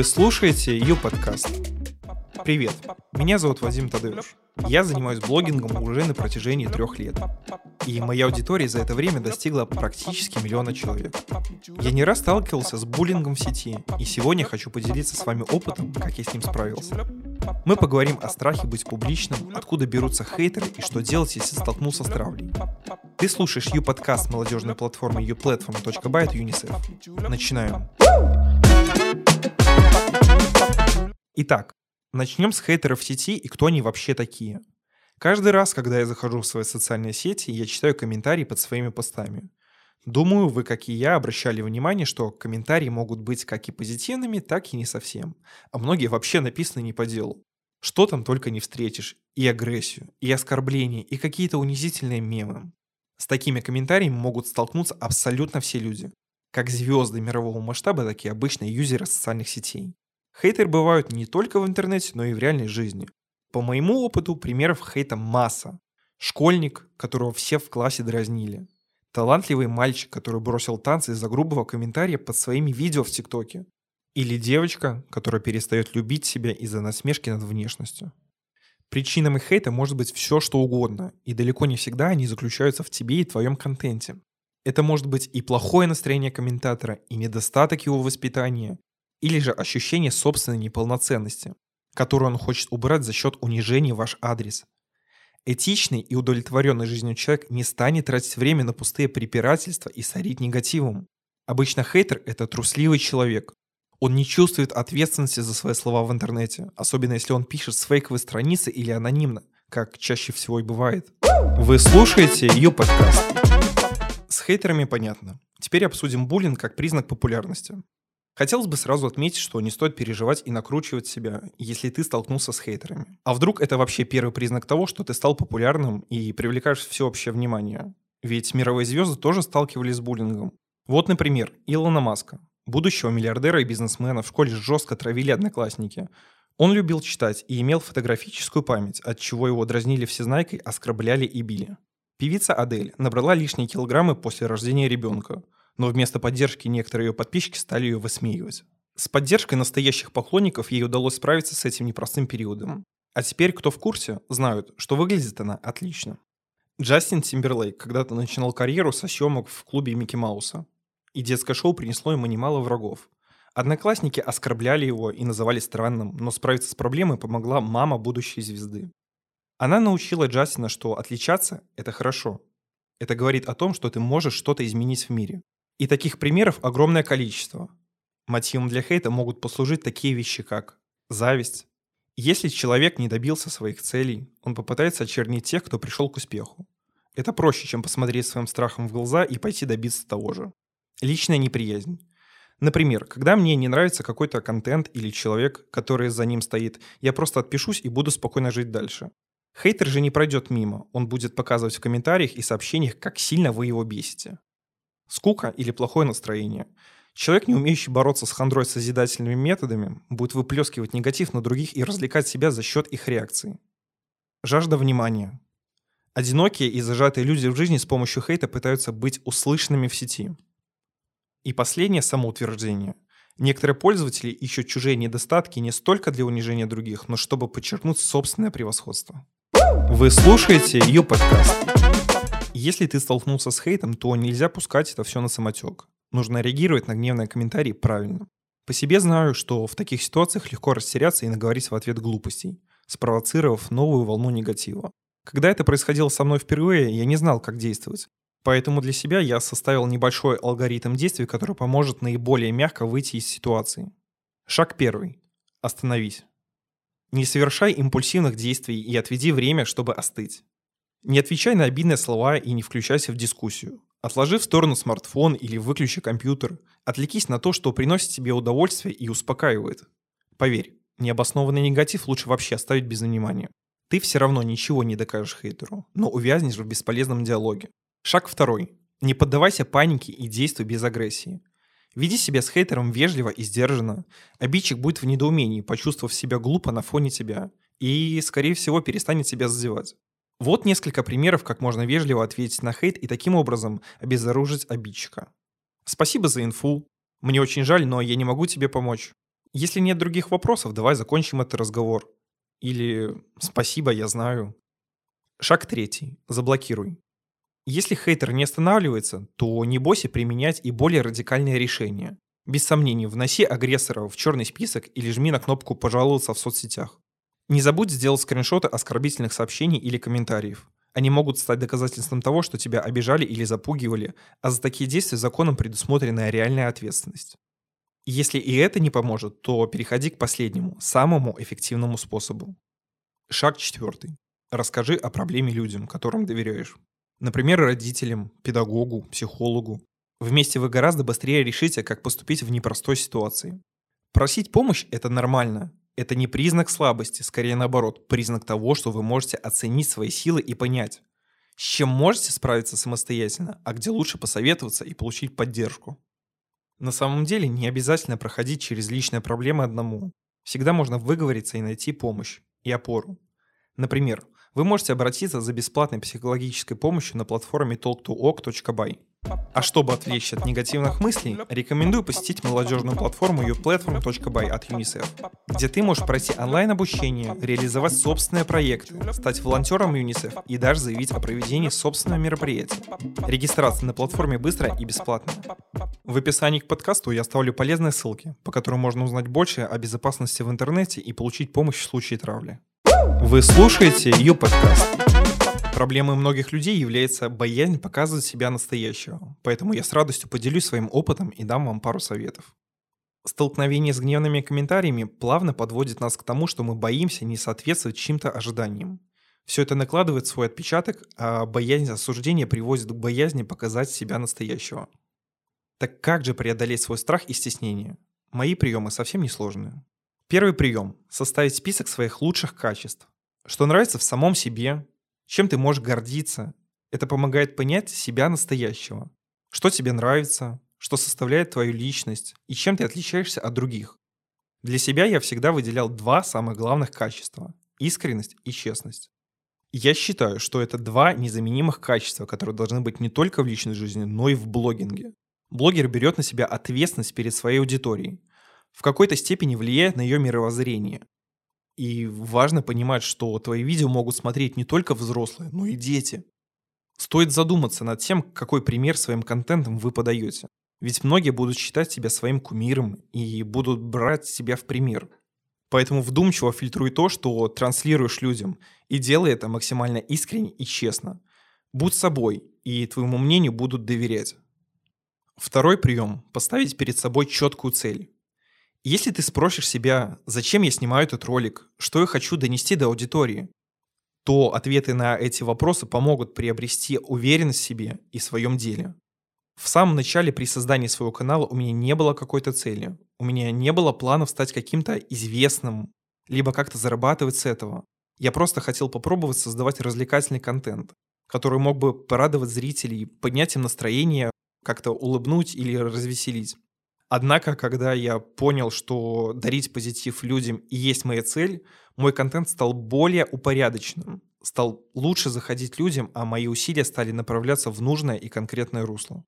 Вы слушаете ее подкаст. Привет, меня зовут Вадим Тадeusz. Я занимаюсь блогингом уже на протяжении трех лет. И моя аудитория за это время достигла практически миллиона человек. Я не раз сталкивался с буллингом в сети, и сегодня хочу поделиться с вами опытом, как я с ним справился. Мы поговорим о страхе быть публичным, откуда берутся хейтеры и что делать, если столкнулся с травлей. Ты слушаешь Ю-подкаст молодежной платформы uplatform.by от UNICEF. Начинаем. Итак, начнем с хейтеров сети и кто они вообще такие. Каждый раз, когда я захожу в свои социальные сети, я читаю комментарии под своими постами. Думаю, вы, как и я, обращали внимание, что комментарии могут быть как и позитивными, так и не совсем. А многие вообще написаны не по делу. Что там только не встретишь. И агрессию, и оскорбления, и какие-то унизительные мемы. С такими комментариями могут столкнуться абсолютно все люди. Как звезды мирового масштаба, так и обычные юзеры социальных сетей. Хейтеры бывают не только в интернете, но и в реальной жизни. По моему опыту примеров хейта масса. Школьник, которого все в классе дразнили. Талантливый мальчик, который бросил танцы из-за грубого комментария под своими видео в ТикТоке. Или девочка, которая перестает любить себя из-за насмешки над внешностью. Причинами хейта может быть все, что угодно, и далеко не всегда они заключаются в тебе и твоем контенте. Это может быть и плохое настроение комментатора, и недостаток его воспитания, или же ощущение собственной неполноценности, которую он хочет убрать за счет унижения ваш адрес. Этичный и удовлетворенный жизнью человек не станет тратить время на пустые препирательства и сорить негативом. Обычно хейтер – это трусливый человек, он не чувствует ответственности за свои слова в интернете, особенно если он пишет с фейковой страницы или анонимно, как чаще всего и бывает. Вы слушаете ее подкаст. С хейтерами понятно. Теперь обсудим буллинг как признак популярности. Хотелось бы сразу отметить, что не стоит переживать и накручивать себя, если ты столкнулся с хейтерами. А вдруг это вообще первый признак того, что ты стал популярным и привлекаешь всеобщее внимание? Ведь мировые звезды тоже сталкивались с буллингом. Вот, например, Илона Маска. Будущего миллиардера и бизнесмена в школе жестко травили одноклассники. Он любил читать и имел фотографическую память, от чего его дразнили всезнайкой, оскорбляли и били. Певица Адель набрала лишние килограммы после рождения ребенка, но вместо поддержки некоторые ее подписчики стали ее высмеивать. С поддержкой настоящих поклонников ей удалось справиться с этим непростым периодом. А теперь, кто в курсе, знают, что выглядит она отлично. Джастин Тимберлейк когда-то начинал карьеру со съемок в клубе Микки Мауса. И детское шоу принесло ему немало врагов. Одноклассники оскорбляли его и называли странным, но справиться с проблемой помогла мама будущей звезды. Она научила Джастина, что отличаться – это хорошо. Это говорит о том, что ты можешь что-то изменить в мире. И таких примеров огромное количество. Мотивом для хейта могут послужить такие вещи, как зависть. Если человек не добился своих целей, он попытается очернить тех, кто пришел к успеху. Это проще, чем посмотреть своим страхом в глаза и пойти добиться того же. Личная неприязнь. Например, когда мне не нравится какой-то контент или человек, который за ним стоит, я просто отпишусь и буду спокойно жить дальше. Хейтер же не пройдет мимо, он будет показывать в комментариях и сообщениях, как сильно вы его бесите. Скука или плохое настроение. Человек, не умеющий бороться с хандрой созидательными методами, будет выплескивать негатив на других и развлекать себя за счет их реакции. Жажда внимания. Одинокие и зажатые люди в жизни с помощью хейта пытаются быть услышанными в сети. И последнее самоутверждение. Некоторые пользователи ищут чужие недостатки не столько для унижения других, но чтобы подчеркнуть собственное превосходство. Вы слушаете ее подкаст. Если ты столкнулся с хейтом, то нельзя пускать это все на самотек. Нужно реагировать на гневные комментарии правильно. По себе знаю, что в таких ситуациях легко растеряться и наговорить в ответ глупостей, спровоцировав новую волну негатива. Когда это происходило со мной впервые, я не знал, как действовать. Поэтому для себя я составил небольшой алгоритм действий, который поможет наиболее мягко выйти из ситуации. Шаг первый. Остановись. Не совершай импульсивных действий и отведи время, чтобы остыть. Не отвечай на обидные слова и не включайся в дискуссию. Отложи в сторону смартфон или выключи компьютер. Отвлекись на то, что приносит тебе удовольствие и успокаивает. Поверь, необоснованный негатив лучше вообще оставить без внимания. Ты все равно ничего не докажешь хейтеру, но увязнешь в бесполезном диалоге. Шаг второй. Не поддавайся панике и действуй без агрессии. Веди себя с хейтером вежливо и сдержанно. Обидчик будет в недоумении, почувствовав себя глупо на фоне тебя. И, скорее всего, перестанет себя задевать. Вот несколько примеров, как можно вежливо ответить на хейт и таким образом обезоружить обидчика. Спасибо за инфу. Мне очень жаль, но я не могу тебе помочь. Если нет других вопросов, давай закончим этот разговор. Или «спасибо, я знаю». Шаг третий. Заблокируй. Если хейтер не останавливается, то не бойся применять и более радикальные решения. Без сомнений, вноси агрессора в черный список или жми на кнопку «Пожаловаться» в соцсетях. Не забудь сделать скриншоты оскорбительных сообщений или комментариев. Они могут стать доказательством того, что тебя обижали или запугивали, а за такие действия законом предусмотрена реальная ответственность. Если и это не поможет, то переходи к последнему, самому эффективному способу. Шаг четвертый. Расскажи о проблеме людям, которым доверяешь. Например, родителям, педагогу, психологу. Вместе вы гораздо быстрее решите, как поступить в непростой ситуации. Просить помощь – это нормально. Это не признак слабости, скорее наоборот, признак того, что вы можете оценить свои силы и понять, с чем можете справиться самостоятельно, а где лучше посоветоваться и получить поддержку. На самом деле не обязательно проходить через личные проблемы одному. Всегда можно выговориться и найти помощь и опору. Например, вы можете обратиться за бесплатной психологической помощью на платформе talk2ok.by. А чтобы отвлечься от негативных мыслей, рекомендую посетить молодежную платформу youplatform.by от UNICEF, где ты можешь пройти онлайн-обучение, реализовать собственные проекты, стать волонтером UNICEF и даже заявить о проведении собственного мероприятия. Регистрация на платформе быстрая и бесплатная. В описании к подкасту я оставлю полезные ссылки, по которым можно узнать больше о безопасности в интернете и получить помощь в случае травли. Вы слушаете Ю подкаст. Проблемой многих людей является боязнь показывать себя настоящего, поэтому я с радостью поделюсь своим опытом и дам вам пару советов. Столкновение с гневными комментариями плавно подводит нас к тому, что мы боимся не соответствовать чьим-то ожиданиям. Все это накладывает свой отпечаток, а боязнь осуждения приводит к боязни показать себя настоящего. Так как же преодолеть свой страх и стеснение? Мои приемы совсем не сложные. Первый прием – составить список своих лучших качеств. Что нравится в самом себе, чем ты можешь гордиться. Это помогает понять себя настоящего. Что тебе нравится, что составляет твою личность и чем ты отличаешься от других. Для себя я всегда выделял два самых главных качества – искренность и честность. Я считаю, что это два незаменимых качества, которые должны быть не только в личной жизни, но и в блогинге. Блогер берет на себя ответственность перед своей аудиторией, в какой-то степени влияет на ее мировоззрение. И важно понимать, что твои видео могут смотреть не только взрослые, но и дети. Стоит задуматься над тем, какой пример своим контентом вы подаете. Ведь многие будут считать тебя своим кумиром и будут брать себя в пример. Поэтому вдумчиво фильтруй то, что транслируешь людям, и делай это максимально искренне и честно. Будь собой, и твоему мнению будут доверять. Второй прием – поставить перед собой четкую цель. Если ты спросишь себя, зачем я снимаю этот ролик, что я хочу донести до аудитории, то ответы на эти вопросы помогут приобрести уверенность в себе и в своем деле. В самом начале при создании своего канала у меня не было какой-то цели. У меня не было планов стать каким-то известным, либо как-то зарабатывать с этого. Я просто хотел попробовать создавать развлекательный контент, который мог бы порадовать зрителей, поднять им настроение, как-то улыбнуть или развеселить. Однако, когда я понял, что дарить позитив людям и есть моя цель, мой контент стал более упорядоченным, стал лучше заходить людям, а мои усилия стали направляться в нужное и конкретное русло.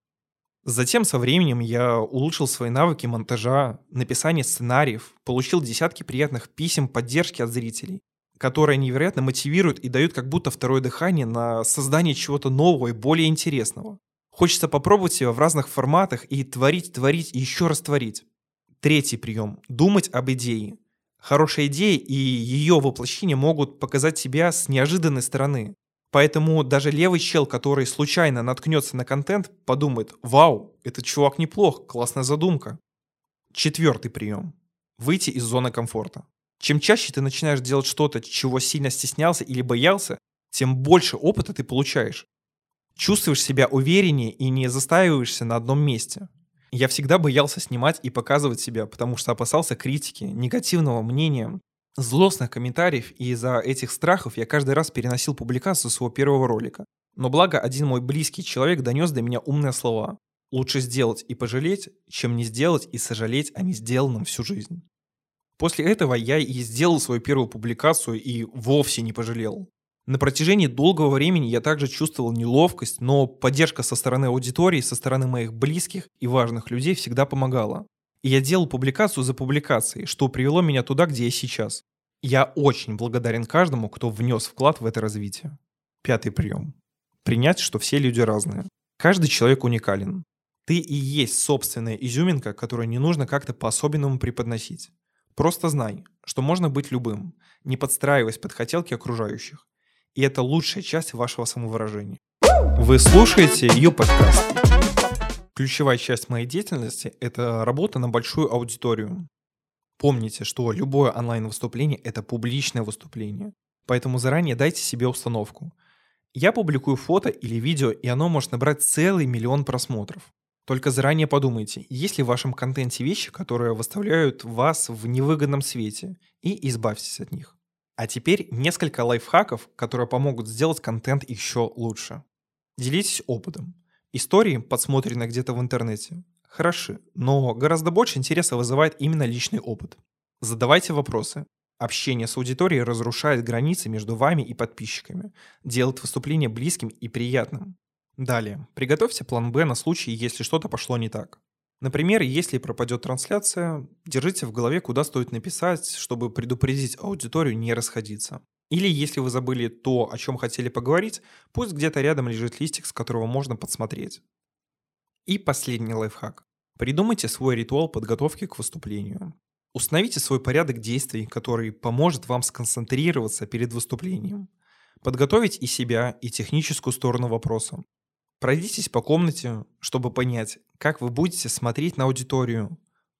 Затем со временем я улучшил свои навыки монтажа, написания сценариев, получил десятки приятных писем поддержки от зрителей, которые невероятно мотивируют и дают как будто второе дыхание на создание чего-то нового и более интересного. Хочется попробовать себя в разных форматах и творить, творить еще раз творить. Третий прием – думать об идее. Хорошая идея и ее воплощение могут показать себя с неожиданной стороны. Поэтому даже левый чел, который случайно наткнется на контент, подумает «Вау, этот чувак неплох, классная задумка». Четвертый прием – выйти из зоны комфорта. Чем чаще ты начинаешь делать что-то, чего сильно стеснялся или боялся, тем больше опыта ты получаешь чувствуешь себя увереннее и не застаиваешься на одном месте. Я всегда боялся снимать и показывать себя, потому что опасался критики, негативного мнения, злостных комментариев, и из-за этих страхов я каждый раз переносил публикацию своего первого ролика. Но благо один мой близкий человек донес до меня умные слова. Лучше сделать и пожалеть, чем не сделать и сожалеть о несделанном всю жизнь. После этого я и сделал свою первую публикацию и вовсе не пожалел. На протяжении долгого времени я также чувствовал неловкость, но поддержка со стороны аудитории, со стороны моих близких и важных людей всегда помогала. И я делал публикацию за публикацией, что привело меня туда, где я сейчас. Я очень благодарен каждому, кто внес вклад в это развитие. Пятый прием. Принять, что все люди разные. Каждый человек уникален. Ты и есть собственная изюминка, которую не нужно как-то по-особенному преподносить. Просто знай, что можно быть любым, не подстраиваясь под хотелки окружающих. И это лучшая часть вашего самовыражения. Вы слушаете ее подкаст. Ключевая часть моей деятельности – это работа на большую аудиторию. Помните, что любое онлайн-выступление – это публичное выступление. Поэтому заранее дайте себе установку. Я публикую фото или видео, и оно может набрать целый миллион просмотров. Только заранее подумайте, есть ли в вашем контенте вещи, которые выставляют вас в невыгодном свете, и избавьтесь от них. А теперь несколько лайфхаков, которые помогут сделать контент еще лучше. Делитесь опытом. Истории, подсмотренные где-то в интернете, хороши, но гораздо больше интереса вызывает именно личный опыт. Задавайте вопросы. Общение с аудиторией разрушает границы между вами и подписчиками, делает выступление близким и приятным. Далее. Приготовьте план Б на случай, если что-то пошло не так. Например, если пропадет трансляция, держите в голове, куда стоит написать, чтобы предупредить аудиторию не расходиться. Или если вы забыли то, о чем хотели поговорить, пусть где-то рядом лежит листик, с которого можно подсмотреть. И последний лайфхак. Придумайте свой ритуал подготовки к выступлению. Установите свой порядок действий, который поможет вам сконцентрироваться перед выступлением. Подготовить и себя, и техническую сторону вопроса. Пройдитесь по комнате, чтобы понять, как вы будете смотреть на аудиторию.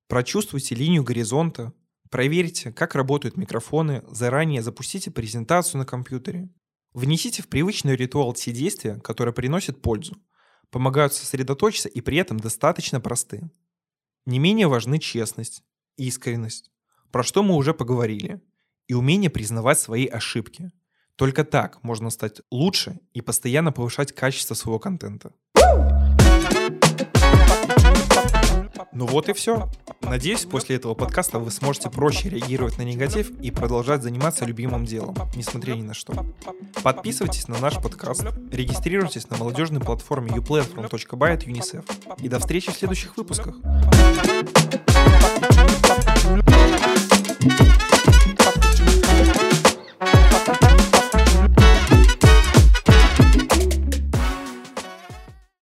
Прочувствуйте линию горизонта, Проверьте, как работают микрофоны, заранее запустите презентацию на компьютере. Внесите в привычный ритуал те действия, которые приносят пользу, помогают сосредоточиться и при этом достаточно просты. Не менее важны честность, искренность, про что мы уже поговорили, и умение признавать свои ошибки. Только так можно стать лучше и постоянно повышать качество своего контента. Ну вот и все. Надеюсь, после этого подкаста вы сможете проще реагировать на негатив и продолжать заниматься любимым делом, несмотря ни на что. Подписывайтесь на наш подкаст, регистрируйтесь на молодежной платформе uplatform.by от UNICEF. И до встречи в следующих выпусках.